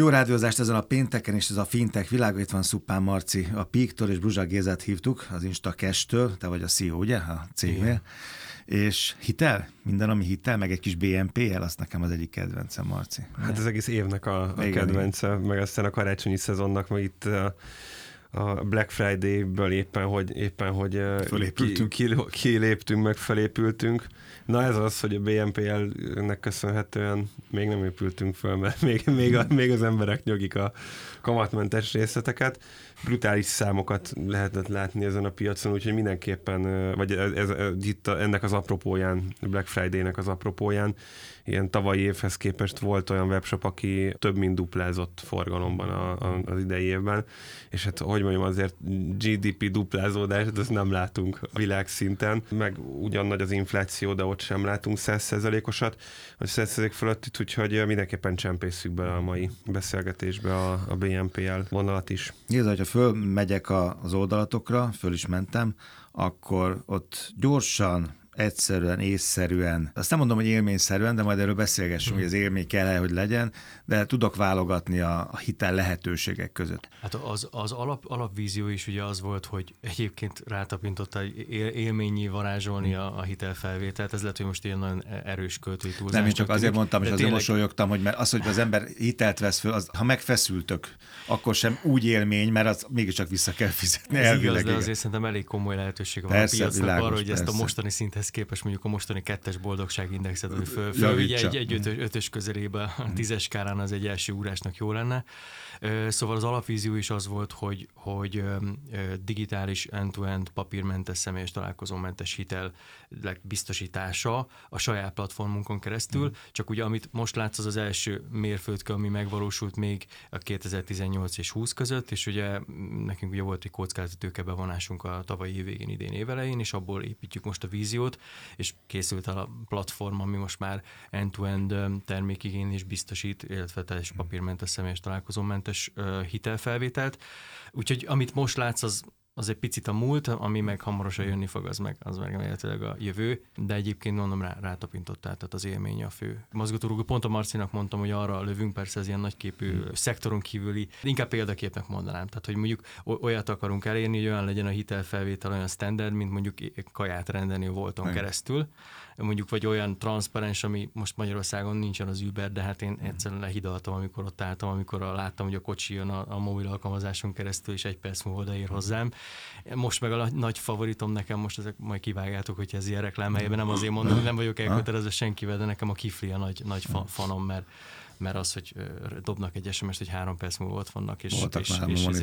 Jó rádiózást ezen a pénteken, és ez a fintech világ, itt van Szupán Marci, a Píktól és Bruzsa Gézát hívtuk, az Instakestől, te vagy a CEO, ugye, a cégnél. Igen. És hitel? Minden, ami hitel, meg egy kis BNP-el, azt nekem az egyik kedvencem, Marci. Hát ez egész évnek a, a igen, kedvence, igen. meg aztán a karácsonyi szezonnak, meg itt a, Black Friday-ből éppen, hogy, éppen, hogy ki, ki, kiléptünk, meg felépültünk. Na ez az, hogy a BNPL-nek köszönhetően még nem épültünk föl, mert még, még, a, még az emberek nyogik a kamatmentes részleteket brutális számokat lehetett látni ezen a piacon, úgyhogy mindenképpen, vagy ez, ez, ez itt a, ennek az apropóján, Black Friday-nek az apropóján, ilyen tavalyi évhez képest volt olyan webshop, aki több mint duplázott forgalomban a, a, az idei évben, és hát hogy mondjam, azért GDP duplázódást, azt nem látunk a világszinten, meg ugyan nagy az infláció, de ott sem látunk 100%-osat, vagy 100% fölött, úgyhogy mindenképpen csempészük be a mai beszélgetésbe a, a BNPL vonalat is. Nézd, hogyha fölmegyek az oldalatokra, föl is mentem, akkor ott gyorsan egyszerűen, észszerűen, azt nem mondom, hogy élményszerűen, de majd erről beszélgessünk, hmm. hogy az élmény kell -e, hogy legyen, de tudok válogatni a, a hitel lehetőségek között. Hát az, az alap, alapvízió is ugye az volt, hogy egyébként rátapintott él, élményi varázsolni a, a hitelfelvételt, ez lehet, hogy most ilyen nagyon erős költői túlzás. Nem, én csak azért mondtam, és azért tényleg... mosolyogtam, hogy mert az, hogy az ember hitelt vesz föl, az, ha megfeszültök, akkor sem úgy élmény, mert az mégiscsak vissza kell fizetni. Ez elvileg, igaz, de azért szerintem elég komoly lehetőség van persze, a piacnak világos, arra, hogy persze. ezt a mostani szinthez képest mondjuk a mostani kettes boldogságindexet, hogy föl, föl egy, egy, ötös, ötös közelébe, a mm. tízes kárán az egy első úrásnak jó lenne. Szóval az alapvízió is az volt, hogy, hogy digitális end-to-end papírmentes személyes találkozómentes hitel biztosítása a saját platformunkon keresztül, mm. csak ugye amit most látsz, az az első mérföldkő, ami megvalósult még a 2018 és 20 között, és ugye nekünk ugye volt egy kockázatőke bevonásunk a tavalyi év végén, idén évelején, és abból építjük most a víziót, és készült a platform, ami most már end-to-end termékigény biztosít, illetve teljes papírmentes személyes találkozómentes hitelfelvételt. Úgyhogy amit most látsz, az az egy picit a múlt, ami meg hamarosan jönni fog, az meg, az meg remélhetőleg a jövő, de egyébként mondom, rá, rátapintottál, tehát az élmény a fő. Mozgatórugó, pont a Marcinak mondtam, hogy arra lövünk, persze ez ilyen nagyképű hmm. szektoron kívüli, inkább példaképnek mondanám, tehát hogy mondjuk olyat akarunk elérni, hogy olyan legyen a hitelfelvétel olyan standard, mint mondjuk kaját rendelni a Volton hmm. keresztül, mondjuk vagy olyan transzparens, ami most Magyarországon nincsen az Uber, de hát én egyszerűen lehidaltam, amikor ott álltam, amikor láttam, hogy a kocsi jön a, a mobil alkalmazáson keresztül, és egy perc múlva odaér hozzám. Most meg a nagy favoritom nekem, most ezek majd kivágjátok, hogy ez ilyen reklám helyében, nem azért mondom, hogy nem vagyok elkötelezve senkivel, de nekem a kifli a nagy, nagy fanom, mert mert az, hogy dobnak egy SMS-t, hogy három perc múlva ott vannak, és, Voltak és, már és, és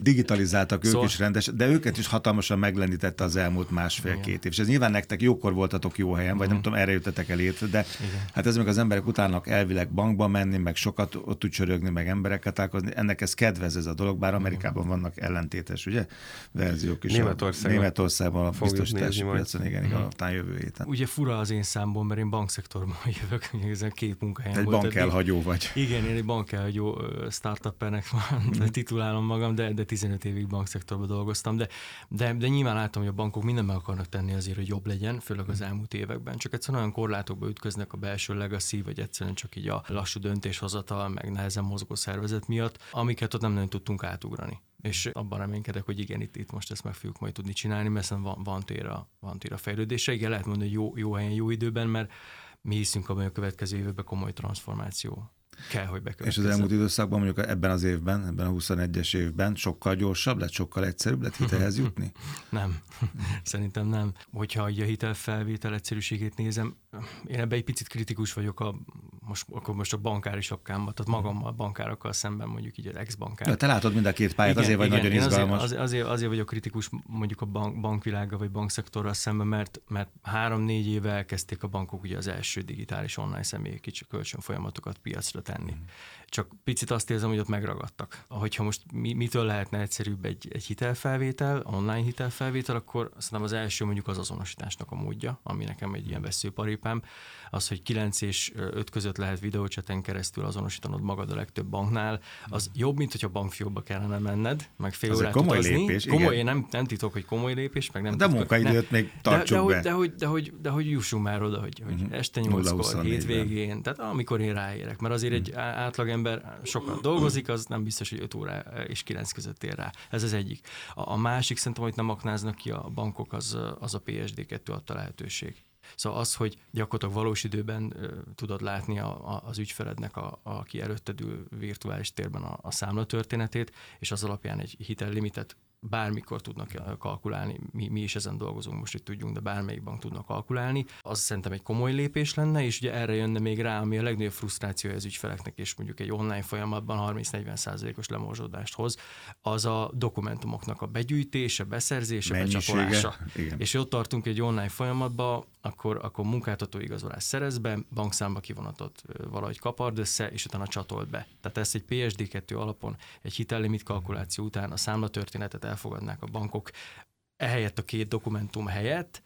Digitalizáltak szóval... ők is rendes, de őket is hatalmasan meglendítette az elmúlt másfél-két év. És ez nyilván nektek jókor voltatok jó helyen, vagy nem mhm. tudom, erre jöttetek el de Igen. hát ez meg az emberek utálnak elvileg bankba menni, meg sokat ott úgy csörögni, meg emberekkel találkozni. Ennek ez kedvez ez a dolog, bár Amerikában vannak ellentétes, ugye, verziók is. Németországban, Németországban a biztosítási piacon, igen, igen, uh-huh. jövő héten. Ugye fura az én számból, mert én bankszektorban jövök, ezen két munkahelyen Egy volt elhagyó vagy. Igen, én egy bankelhagyó startuppernek mm. titulálom magam, de, de 15 évig bankszektorban dolgoztam, de, de, de nyilván látom, hogy a bankok mindent meg akarnak tenni azért, hogy jobb legyen, főleg az elmúlt években. Csak egyszerűen olyan korlátokba ütköznek a belső legacy, vagy egyszerűen csak így a lassú döntéshozatal, meg nehezen mozgó szervezet miatt, amiket ott nem nagyon tudtunk átugrani és abban reménykedek, hogy igen, itt, itt most ezt meg fogjuk majd tudni csinálni, mert van, van tér a, van tér a fejlődésre. Igen, lehet mondani, hogy jó, jó helyen, jó időben, mert mi hiszünk abban, hogy a következő évben komoly transformáció kell, hogy És az elmúlt időszakban, mondjuk ebben az évben, ebben a 21-es évben sokkal gyorsabb lett, sokkal egyszerűbb lett hitelhez jutni? nem, szerintem nem. Hogyha a hitelfelvétel egyszerűségét nézem, én ebben egy picit kritikus vagyok a, most, akkor most a bankári sapkámban, tehát magammal, bankárokkal szemben mondjuk így az ex-bankár. De te látod mind a két pályát, igen, azért vagy igen, nagyon izgalmas. Azért, azért, azért vagyok kritikus mondjuk a bank, bankvilága vagy bankszektorral szemben, mert, mert három-négy éve elkezdték a bankok ugye az első digitális online személyi kicsi kölcsön folyamatokat piacra tenni. Mm. Csak picit azt érzem, hogy ott megragadtak. Hogyha most mi, mitől lehetne egyszerűbb egy, egy hitelfelvétel, online hitelfelvétel, akkor szerintem az első mondjuk az azonosításnak a módja, ami nekem egy ilyen veszőparipám, az, hogy 9 és 5 között lehet videócseten keresztül azonosítanod magad a legtöbb banknál, az jobb, mint hogyha bankfióba kellene menned, meg fél az órát komoly utazni. lépés, komoly, igen. nem, nem titok, hogy komoly lépés, meg nem De titok, munkaidőt még tartsuk de, de, be. De, de, hogy, de, hogy, de, hogy jussunk már oda, hogy, hogy uh-huh. este 8-kor, hétvégén, tehát amikor én ráérek, mert azért egy átlag ember sokat dolgozik, az nem biztos, hogy 5 óra és 9 között ér rá. Ez az egyik. A, a másik szerintem, hogy nem aknáznak ki a bankok, az, az a PSD2 adta lehetőség. Szóval az, hogy gyakorlatilag valós időben uh, tudod látni a, a, az ügyfelednek, a, a, aki előtted ül virtuális térben a, a számla történetét, és az alapján egy hitellimitet bármikor tudnak kalkulálni, mi, mi is ezen dolgozunk, most itt tudjunk, de bármelyik bank tudnak kalkulálni, az szerintem egy komoly lépés lenne, és ugye erre jönne még rá, ami a legnagyobb frusztráció az ügyfeleknek, és mondjuk egy online folyamatban 30-40 százalékos lemorzsodást hoz, az a dokumentumoknak a begyűjtése, beszerzése, Mennyisége. becsapolása. Igen. És ott tartunk egy online folyamatban, akkor, akkor munkáltató igazolás szerez be, bankszámba kivonatot valahogy kapard össze, és utána csatolt be. Tehát ezt egy PSD2 alapon, egy hitellimit kalkuláció után a számlatörténetet elfogadnák a bankok, ehelyett a két dokumentum helyett,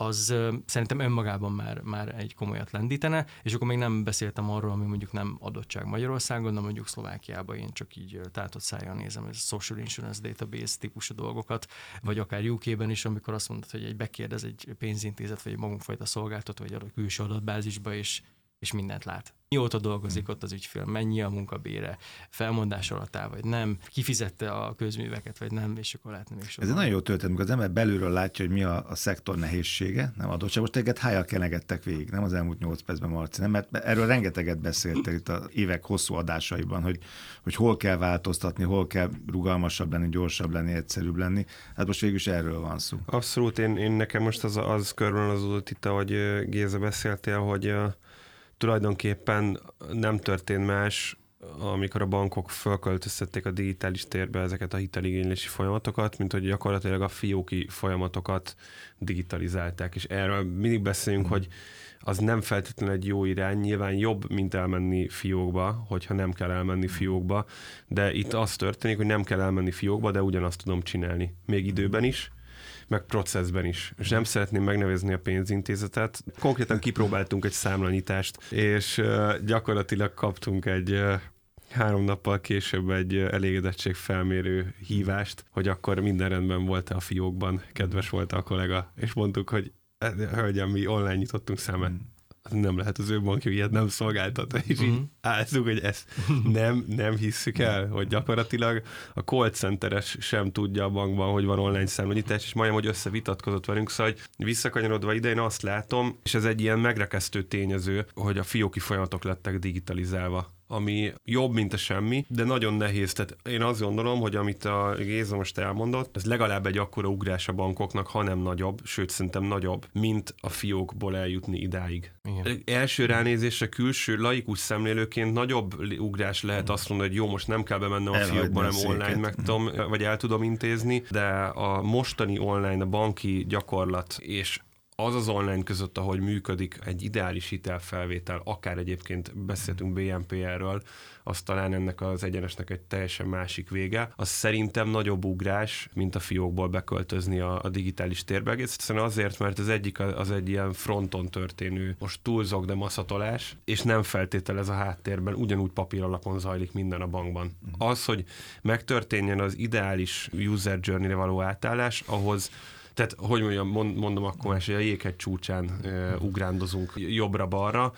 az szerintem önmagában már, már egy komolyat lendítene, és akkor még nem beszéltem arról, ami mondjuk nem adottság Magyarországon, de mondjuk Szlovákiában én csak így tátott szájjal nézem, ez a Social Insurance Database típusú dolgokat, vagy akár UK-ben is, amikor azt mondod, hogy egy bekérdez egy pénzintézet, vagy egy magunkfajta szolgáltató, vagy a külső adatbázisba, és és mindent lát. Mióta dolgozik ott az ügyfél, mennyi a munkabére, felmondás alatt áll, vagy nem, kifizette a közműveket, vagy nem, és akkor lehetne még sokkal. Ez egy nagyon jó történet, amikor az ember belülről látja, hogy mi a, a szektor nehézsége, nem adottság. Most téged hájjal kenegettek végig, nem az elmúlt nyolc percben, Marci, nem? Mert erről rengeteget beszéltél itt az évek hosszú adásaiban, hogy, hogy hol kell változtatni, hol kell rugalmasabb lenni, gyorsabb lenni, egyszerűbb lenni. Hát most végül is erről van szó. Abszolút, én, én nekem most az, az körben az itt, ahogy Géza beszéltél, hogy tulajdonképpen nem történt más, amikor a bankok fölköltöztették a digitális térbe ezeket a hiteligénylési folyamatokat, mint hogy gyakorlatilag a fióki folyamatokat digitalizálták. És erről mindig beszélünk, mm. hogy az nem feltétlenül egy jó irány, nyilván jobb, mint elmenni fiókba, hogyha nem kell elmenni fiókba, de itt az történik, hogy nem kell elmenni fiókba, de ugyanazt tudom csinálni. Még időben is, meg processben is. És nem szeretném megnevezni a pénzintézetet. Konkrétan kipróbáltunk egy számlanyítást, és gyakorlatilag kaptunk egy három nappal később egy elégedettség felmérő hívást, hogy akkor minden rendben volt a fiókban, kedves volt a kollega, és mondtuk, hogy hölgyem, mi online nyitottunk számát nem lehet az ő bankja ilyet nem szolgáltat, és uh-huh. így mhm. állszunk, hogy ezt nem, nem hisszük el, hogy gyakorlatilag a call centeres sem tudja a bankban, hogy van online számlanyítás, és majdnem, hogy összevitatkozott velünk, szóval hogy visszakanyarodva ide, én azt látom, és ez egy ilyen megrekesztő tényező, hogy a fióki folyamatok lettek digitalizálva ami jobb, mint a semmi, de nagyon nehéz. Tehát én azt gondolom, hogy amit a Géza most elmondott, ez legalább egy akkora ugrás a bankoknak, hanem nagyobb, sőt szerintem nagyobb, mint a fiókból eljutni idáig. Igen. Első ránézésre külső laikus szemlélőként nagyobb ugrás lehet azt mondani, hogy jó, most nem kell bemennem a fiókba, hanem online meg tudom, vagy el tudom intézni, de a mostani online, a banki gyakorlat és az az online között, ahogy működik egy ideális hitelfelvétel, akár egyébként beszéltünk BNPL-ről, az talán ennek az egyenesnek egy teljesen másik vége. Az szerintem nagyobb ugrás, mint a fiókból beköltözni a, a digitális térbe. Egész egyszerűen azért, mert az egyik az egy ilyen fronton történő, most túlzok, de maszatolás, és nem feltételez a háttérben, ugyanúgy papír alapon zajlik minden a bankban. Az, hogy megtörténjen az ideális user journey-re való átállás, ahhoz tehát, hogy mondjam, mondom akkor hogy a jéghegy csúcsán uh, ugrándozunk jobbra-balra,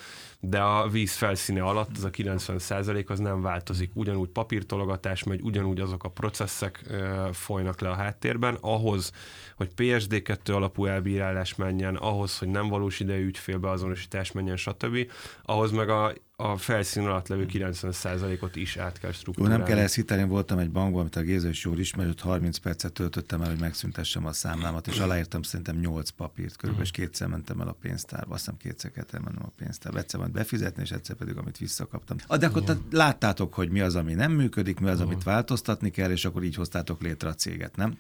de a víz felszíne alatt az a 90% az nem változik. Ugyanúgy papírtologatás megy, ugyanúgy azok a processzek folynak le a háttérben. Ahhoz, hogy PSD2 alapú elbírálás menjen, ahhoz, hogy nem valós idejű ügyfélbeazonosítás menjen, stb. Ahhoz meg a a felszín alatt levő 90%-ot is át kell struktúrálni. Jó, nem kell ezt hiteni, voltam egy bankban, amit a Géza is jól ismer, 30 percet töltöttem el, hogy megszüntessem a számlámat, és aláírtam szerintem 8 papírt, körülbelül, és kétszer mentem el a pénztárba, azt hiszem kétszer elmennem a pénztárba, egyszer majd befizetni, és egyszer pedig, amit visszakaptam. Ah, de akkor láttátok, hogy mi az, ami nem működik, mi az, amit változtatni kell, és akkor így hoztátok létre a céget, nem?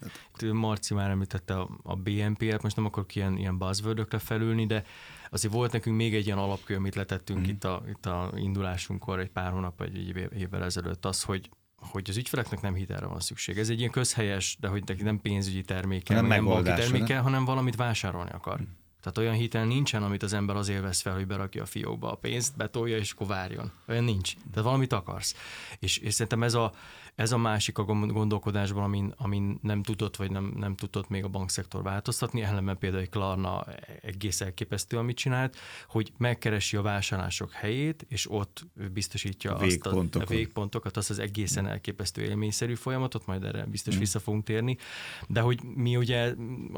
Marci már említette a, a BNP-et, most nem akarok ilyen, ilyen buzzword felülni, de azért volt nekünk még egy ilyen alapkő, amit letettünk mm. itt, a, itt a indulásunkkor egy pár hónap vagy egy évvel ezelőtt, az, hogy hogy az ügyfeleknek nem hitelre van szükség. Ez egy ilyen közhelyes, de hogy neki nem pénzügyi terméke, nem, nem banki terméke, hanem valamit vásárolni akar. Mm. Tehát olyan hitel nincsen, amit az ember azért vesz fel, hogy berakja a fiókba a pénzt, betolja és akkor várjon. Olyan nincs. Tehát valamit akarsz. És, és szerintem ez a, ez a másik a gondolkodásban, amin, amin nem tudott, vagy nem, nem tudott még a bankszektor változtatni, ellenben például egy Klarna egész elképesztő, amit csinált, hogy megkeresi a vásárlások helyét, és ott biztosítja azt a, a végpontokat, azt az egészen elképesztő élményszerű folyamatot, majd erre biztos mm. vissza fogunk térni. De hogy mi ugye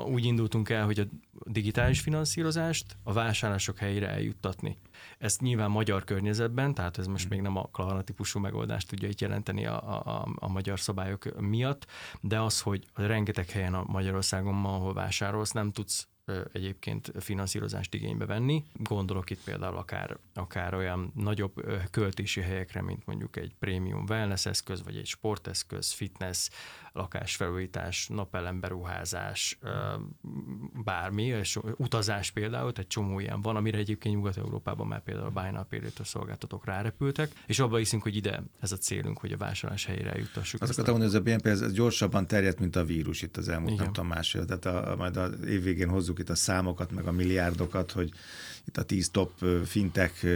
úgy indultunk el, hogy a digitális finanszírozást a vásárlások helyére eljuttatni. Ezt nyilván magyar környezetben, tehát ez most mm. még nem a Klarna típusú megoldást tudja itt jelenteni a, a, a magyar szabályok miatt, de az, hogy rengeteg helyen a Magyarországon, ahol vásárolsz, nem tudsz egyébként finanszírozást igénybe venni. Gondolok itt például akár, akár olyan nagyobb költési helyekre, mint mondjuk egy prémium wellness eszköz, vagy egy sporteszköz, fitness, lakásfelújítás, napelemberuházás, bármi, és utazás például, egy csomó ilyen van, amire egyébként Nyugat-Európában már például a Buy Now szolgáltatók rárepültek, és abban hiszünk, hogy ide ez a célunk, hogy a vásárlás helyére eljuttassuk. Azt akartam mondani, hogy ez a BNP ez gyorsabban terjedt, mint a vírus itt az elmúlt, nem tudom, másfél. Tehát a, a, majd az év végén hozzuk itt a számokat, meg a milliárdokat, hogy itt a tíz top fintek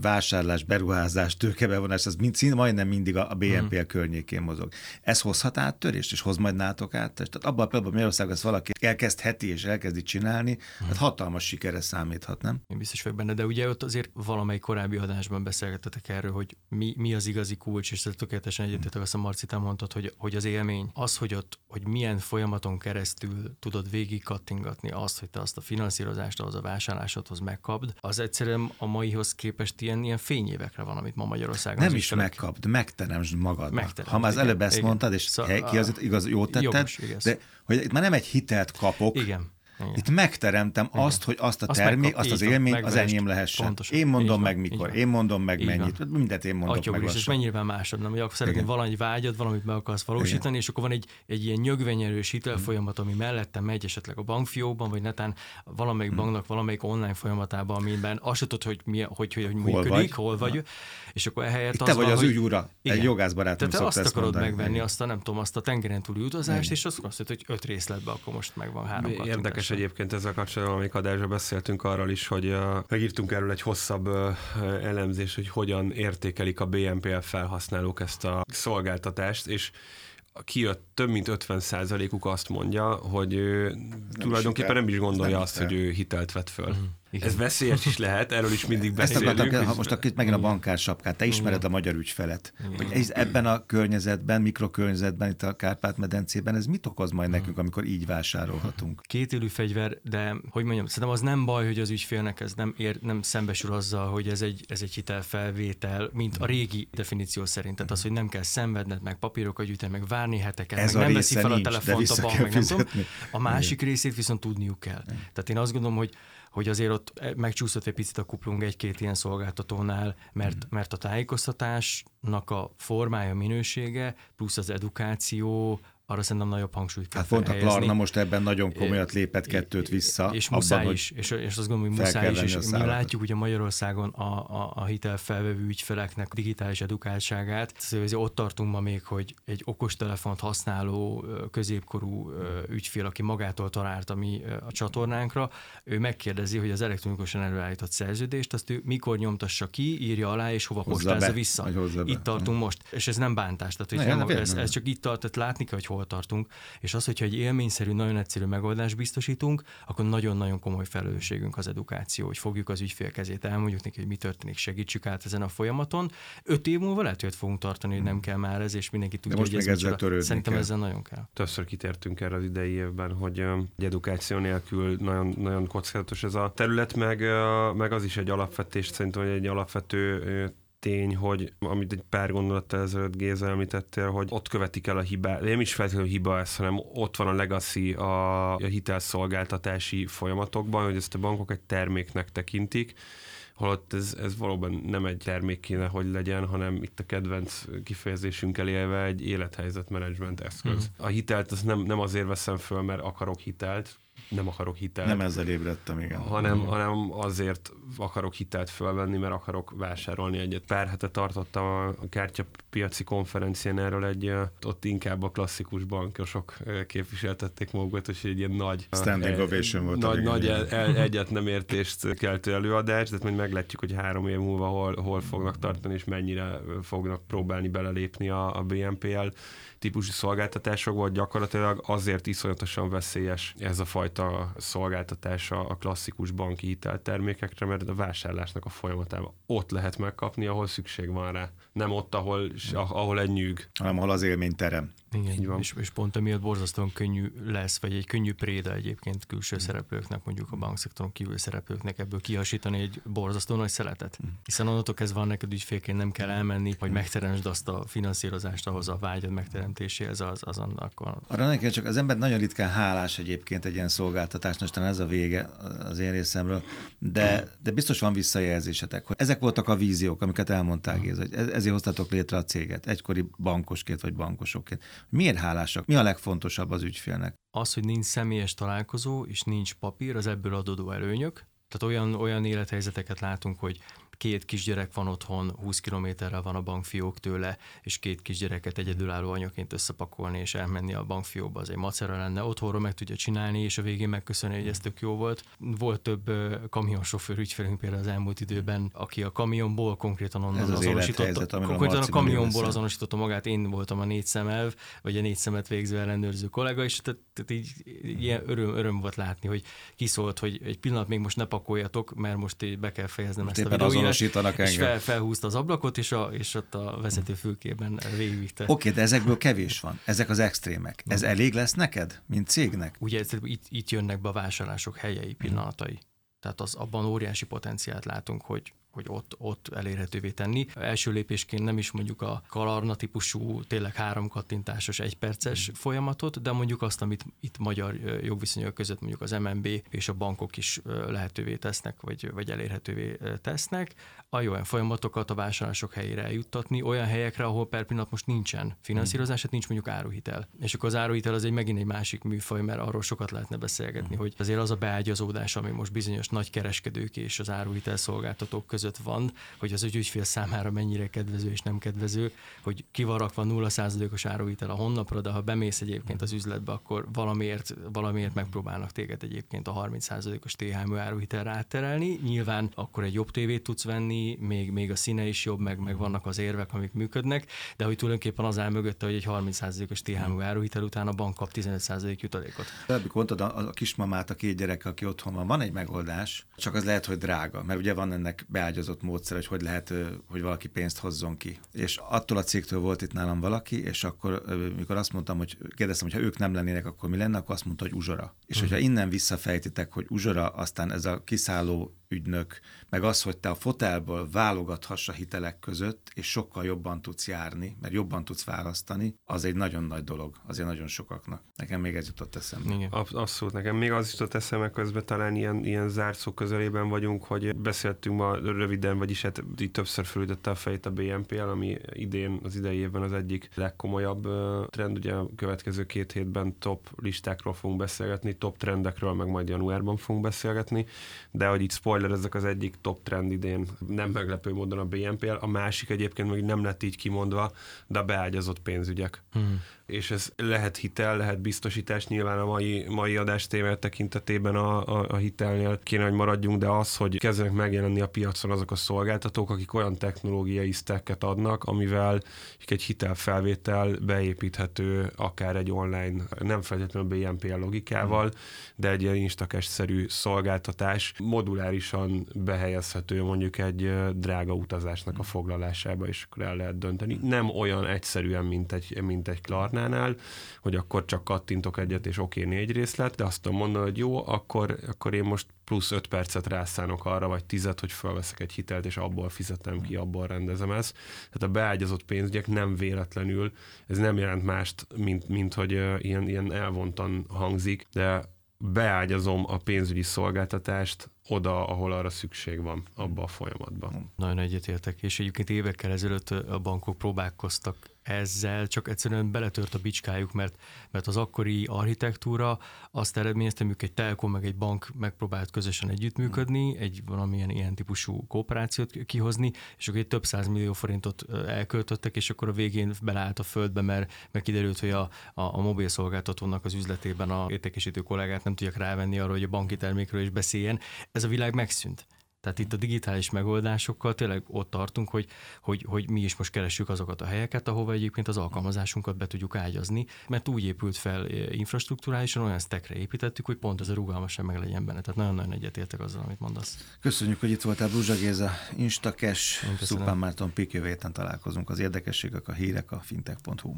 vásárlás, beruházás, tőkebevonás, az mind, szín, majdnem mindig a BNP mm. környékén mozog. Ez hozhat áttörést, és hoz majd nátok át? Tehát abban a pillanatban Magyarországon ezt valaki elkezdheti és elkezdi csinálni, mm. hát hatalmas sikere számíthat, nem? Én biztos vagyok benne, de ugye ott azért valamely korábbi adásban beszélgetetek erről, hogy mi, mi az igazi kulcs, és tökéletesen egyetetek mm. azt a Marcit mondtad, hogy, hogy az élmény, az, hogy ott, hogy milyen folyamaton keresztül tudod végig kattingatni azt, hogy te azt a finanszírozást, az a vásárlásodhoz megkap, megkapd, az egyszerűen a maihoz képest ilyen, ilyen fényévekre van, amit ma Magyarországon. Nem is megkapd, megteremtsd magad. Ha már az előbb ezt igen. mondtad, és szóval, ki az igaz, jót tetted, jogos, de hogy itt már nem egy hitelt kapok, igen igen. Itt megteremtem Igen. azt, hogy azt a termék, azt, azt az élmény az enyém lehessen. Pontosan. Én mondom meg van, mikor, én mondom meg mennyit, van. mindent én mondok Atyog meg. Is, és mennyire másod, nem? Hogy akkor szeretnél valami vágyat, valamit meg akarsz valósítani, Igen. és akkor van egy, egy ilyen nyögvenyerős hitelfolyamat, ami mellette megy esetleg a bankfiókban, vagy netán valamelyik hmm. banknak valamelyik online folyamatában, amiben azt se tudod, hogy, mi, hogy, hogy, hogy hol működik, vagy? hol vagy, és akkor ehelyett az Te vagy az ügyúra, egy jogászbarátom Tehát azt akarod megvenni, azt a nem tudom, azt a tengeren túli utazást, és azt azt hogy öt részletbe akkor most megvan három Érdekes egyébként ezzel kapcsolatban, amik adásra beszéltünk arról is, hogy megírtunk erről egy hosszabb elemzést, hogy hogyan értékelik a BNPL felhasználók ezt a szolgáltatást, és kijött több mint 50 uk azt mondja, hogy ő tulajdonképpen nem is gondolja azt, hogy ő hitelt vett föl. Uh-huh. Igen. Ez veszélyes is lehet, erről is mindig beszélünk. Ezt akartam, ha most akkor megint a bankár sapkát, te ismered Igen. a magyar ügyfelet. Igen. Hogy ez, ebben a környezetben, mikrokörnyezetben, itt a Kárpát-medencében, ez mit okoz majd nekünk, amikor így vásárolhatunk? élő fegyver, de hogy mondjam, szerintem az nem baj, hogy az ügyfélnek ez nem, ér, nem szembesül azzal, hogy ez egy, ez egy hitelfelvétel, mint a régi definíció szerint. Tehát az, hogy nem kell szenvedned, meg papírokat gyűjteni, meg várni heteket, ez meg nem veszi fel nincs, a telefont a bank, meg nem tudom. A másik Igen. részét viszont tudniuk kell. Igen. Tehát én azt gondolom, hogy hogy azért ott megcsúszott egy picit a kuplung egy-két ilyen szolgáltatónál, mert, mm. mert a tájékoztatásnak a formája, minősége, plusz az edukáció, arra szerintem nagyobb hangsúlyt kell Hát pont a Klarna most ebben nagyon komolyat lépett kettőt vissza. És muszáj abban, is, és, és azt gondolom, hogy muszáj is, és mi látjuk ugye Magyarországon a, a, a hitelfelvevő ügyfeleknek digitális edukáltságát. Szóval ott tartunk ma még, hogy egy okostelefont használó középkorú ügyfél, aki magától találta mi a csatornánkra, ő megkérdezi, hogy az elektronikusan előállított szerződést, azt ő mikor nyomtassa ki, írja alá, és hova postázza vissza. Itt tartunk most, és ez nem bántás, tehát hogy nem, ez, ez, csak itt tart, tehát látni kell, hogy hol tartunk, és az, hogyha egy élményszerű, nagyon egyszerű megoldást biztosítunk, akkor nagyon-nagyon komoly felelősségünk az edukáció, hogy fogjuk az ügyfél kezét, elmondjuk neki, hogy mi történik, segítsük át ezen a folyamaton. Öt év múlva lehet, hogy fogunk tartani, hogy nem kell már ez, és mindenki tudja, most hogy ez ezzel törődni Szerintem kell. ezzel nagyon kell. Többször kitértünk erre az idei évben, hogy egy edukáció nélkül nagyon, nagyon kockázatos ez a terület, meg, meg az is egy alapvetés, szerintem, hogy egy alapvető tény, hogy amit egy pár gondolattal ezelőtt Géza említettél, hogy ott követik el a hibát, nem is feltétlenül hiba ez, hanem ott van a legacy a, a hitelszolgáltatási folyamatokban, hogy ezt a bankok egy terméknek tekintik, holott ez, ez valóban nem egy termék kéne, hogy legyen, hanem itt a kedvenc kifejezésünkkel élve egy élethelyzetmenedzsment eszköz. Uh-huh. A hitelt az nem, nem azért veszem föl, mert akarok hitelt, nem akarok hitelt. Nem ezzel ébredtem, igen. Hanem, hanem azért akarok hitelt fölvenni, mert akarok vásárolni egyet. Pár hete tartottam a kártyapiaci konferencián erről egy, ott inkább a klasszikus bankosok képviseltették magukat, és egy ilyen nagy... Standing ovation volt. Nagy, nagy el, el, egyet nem értést keltő előadás, de majd meglátjuk, hogy három év múlva hol, hol fognak tartani, és mennyire fognak próbálni belelépni a, a BNPL típusú szolgáltatásokból gyakorlatilag azért iszonyatosan veszélyes ez a fajta szolgáltatás a klasszikus banki hiteltermékekre, mert a vásárlásnak a folyamatában ott lehet megkapni, ahol szükség van rá. Nem ott, ahol, ahol egy nyűg. Hanem ahol az élmény terem. Igen, Így van. És, és pont emiatt borzasztóan könnyű lesz, vagy egy könnyű préda egyébként külső mm. szereplőknek, mondjuk a bankszektoron kívül szereplőknek ebből kihasítani egy borzasztó nagy szeletet. Mm. Hiszen onnantól ez van neked ügyfélként nem kell elmenni, hogy megteremtsd azt a finanszírozást ahhoz a vágyad megteremtéséhez, az, az van. Arra neki csak az ember nagyon ritkán hálás egyébként egy ilyen szolgáltatásnak, talán ez a vége az én részemről, de, de biztos van visszajelzésetek, hogy ezek voltak a víziók, amiket elmondták, Géza, hogy ezért hoztatok létre a céget, egykori bankosként vagy bankosokként Miért hálásak? Mi a legfontosabb az ügyfélnek? Az, hogy nincs személyes találkozó, és nincs papír, az ebből adódó előnyök. Tehát olyan, olyan élethelyzeteket látunk, hogy két kisgyerek van otthon, 20 kilométerre van a bankfiók tőle, és két kisgyereket egyedülálló anyaként összepakolni és elmenni a bankfiókba, az egy macera lenne, otthonról meg tudja csinálni, és a végén megköszönni, hogy ez tök jó volt. Volt több kamionsofőr ügyfelünk például az elmúlt időben, aki a kamionból konkrétan onnan ez az azonosította. Konkrétan a kamionból azonosította magát, én voltam a négy szemelv, vagy a négy szemet végző ellenőrző kollega, és tehát, tehát így ilyen öröm, öröm volt látni, hogy kiszólt, hogy egy pillanat még most ne pakoljatok, mert most be kell fejeznem most ezt a videót azonosítanak engem. És fel, felhúzta az ablakot, és, a, és ott a vezetőfülkében végigvitte. Oké, okay, de ezekből kevés van. Ezek az extrémek. Ez elég lesz neked, mint cégnek? Ugye itt, itt jönnek be a vásárlások helyei, pillanatai. Tehát az abban óriási potenciált látunk, hogy hogy ott, ott elérhetővé tenni. Első lépésként nem is mondjuk a kalarna típusú, tényleg három kattintásos, egyperces mm. folyamatot, de mondjuk azt, amit itt magyar jogviszonyok között mondjuk az MNB és a bankok is lehetővé tesznek, vagy, vagy elérhetővé tesznek, a olyan folyamatokat a vásárlások helyére eljuttatni, olyan helyekre, ahol per pillanat most nincsen finanszírozás, mm. hát nincs mondjuk áruhitel. És akkor az áruhitel az egy megint egy másik műfaj, mert arról sokat lehetne beszélgetni, mm. hogy azért az a beágyazódás, ami most bizonyos nagy kereskedők és az áruhitel szolgáltatók között között van, hogy az ügyfél számára mennyire kedvező és nem kedvező, hogy kivarak van 0%-os áruvitel a honnapra, de ha bemész egyébként az üzletbe, akkor valamiért, valamiért megpróbálnak téged egyébként a 30%-os THM áruhitelre átterelni. Nyilván akkor egy jobb tévét tudsz venni, még, még a színe is jobb, meg, meg vannak az érvek, amik működnek, de hogy tulajdonképpen az áll mögötte, hogy egy 30%-os THM áruhitel után a bank kap 15% jutalékot. Előbb mondtad a, a kismamát, a két gyerek, aki otthon van. Van egy megoldás, csak az lehet, hogy drága, mert ugye van ennek beágyazott módszer, hogy hogy lehet, hogy valaki pénzt hozzon ki. És attól a cégtől volt itt nálam valaki, és akkor, mikor azt mondtam, hogy kérdeztem, hogy ha ők nem lennének, akkor mi lenne, akkor azt mondta, hogy uzsora. És uh-huh. hogyha innen visszafejtitek, hogy uzsora, aztán ez a kiszálló ügynök, meg az, hogy te a fotelből válogathass a hitelek között, és sokkal jobban tudsz járni, mert jobban tudsz választani, az egy nagyon nagy dolog, azért nagyon sokaknak. Nekem még ez jutott eszembe. Igen. Abszolút, nekem még az jutott eszembe közben, talán ilyen, ilyen zárt szó közelében vagyunk, hogy beszéltünk ma röviden, vagyis hát így többször felütötte a fejét a BNPL, ami idén, az idei évben az egyik legkomolyabb trend, ugye a következő két hétben top listákról fogunk beszélgetni, top trendekről, meg majd januárban fogunk beszélgetni, de hogy itt spoiler ezek az egyik top trend idén, nem meglepő módon a BNPL, a másik egyébként még nem lett így kimondva, de beágyazott pénzügyek. Hmm és ez lehet hitel, lehet biztosítás, nyilván a mai, mai adás témát tekintetében a, a, a hitelnél kéne, hogy maradjunk, de az, hogy kezdenek megjelenni a piacon azok a szolgáltatók, akik olyan technológiai stacket adnak, amivel egy hitelfelvétel beépíthető akár egy online, nem feltétlenül BNPL logikával, hmm. de egy ilyen instacash-szerű szolgáltatás modulárisan behelyezhető mondjuk egy drága utazásnak a foglalásába, és akkor el lehet dönteni. Nem olyan egyszerűen, mint egy, mint egy Klarna, Klarnánál, hogy akkor csak kattintok egyet, és oké, okay, négy részlet, de azt tudom mondani, hogy jó, akkor, akkor én most plusz öt percet rászánok arra, vagy tizet, hogy felveszek egy hitelt, és abból fizetem ki, abból rendezem ezt. Tehát a beágyazott pénzügyek nem véletlenül, ez nem jelent mást, mint, mint hogy ilyen, ilyen elvontan hangzik, de beágyazom a pénzügyi szolgáltatást oda, ahol arra szükség van abba a folyamatban. Nagyon egyetértek, és egyébként évekkel ezelőtt a bankok próbálkoztak ezzel csak egyszerűen beletört a bicskájuk, mert, mert az akkori architektúra azt eredményezte, hogy egy telkom meg egy bank megpróbált közösen együttműködni, egy valamilyen ilyen típusú kooperációt kihozni, és akkor egy több száz millió forintot elköltöttek, és akkor a végén beleállt a földbe, mert, mert hogy a, a, a mobil szolgáltatónak az üzletében a értékesítő kollégát nem tudják rávenni arra, hogy a banki termékről is beszéljen. Ez a világ megszűnt. Tehát itt a digitális megoldásokkal tényleg ott tartunk, hogy, hogy, hogy mi is most keressük azokat a helyeket, ahova egyébként az alkalmazásunkat be tudjuk ágyazni, mert úgy épült fel eh, infrastruktúrálisan, olyan stackre építettük, hogy pont ez a rugalmasság meg legyen benne. Tehát nagyon-nagyon egyetértek azzal, amit mondasz. Köszönjük, hogy itt voltál, Bruzsa Géza, Instacash, Szupán Márton Pik, jövő találkozunk. Az érdekességek, a hírek a fintech.hu.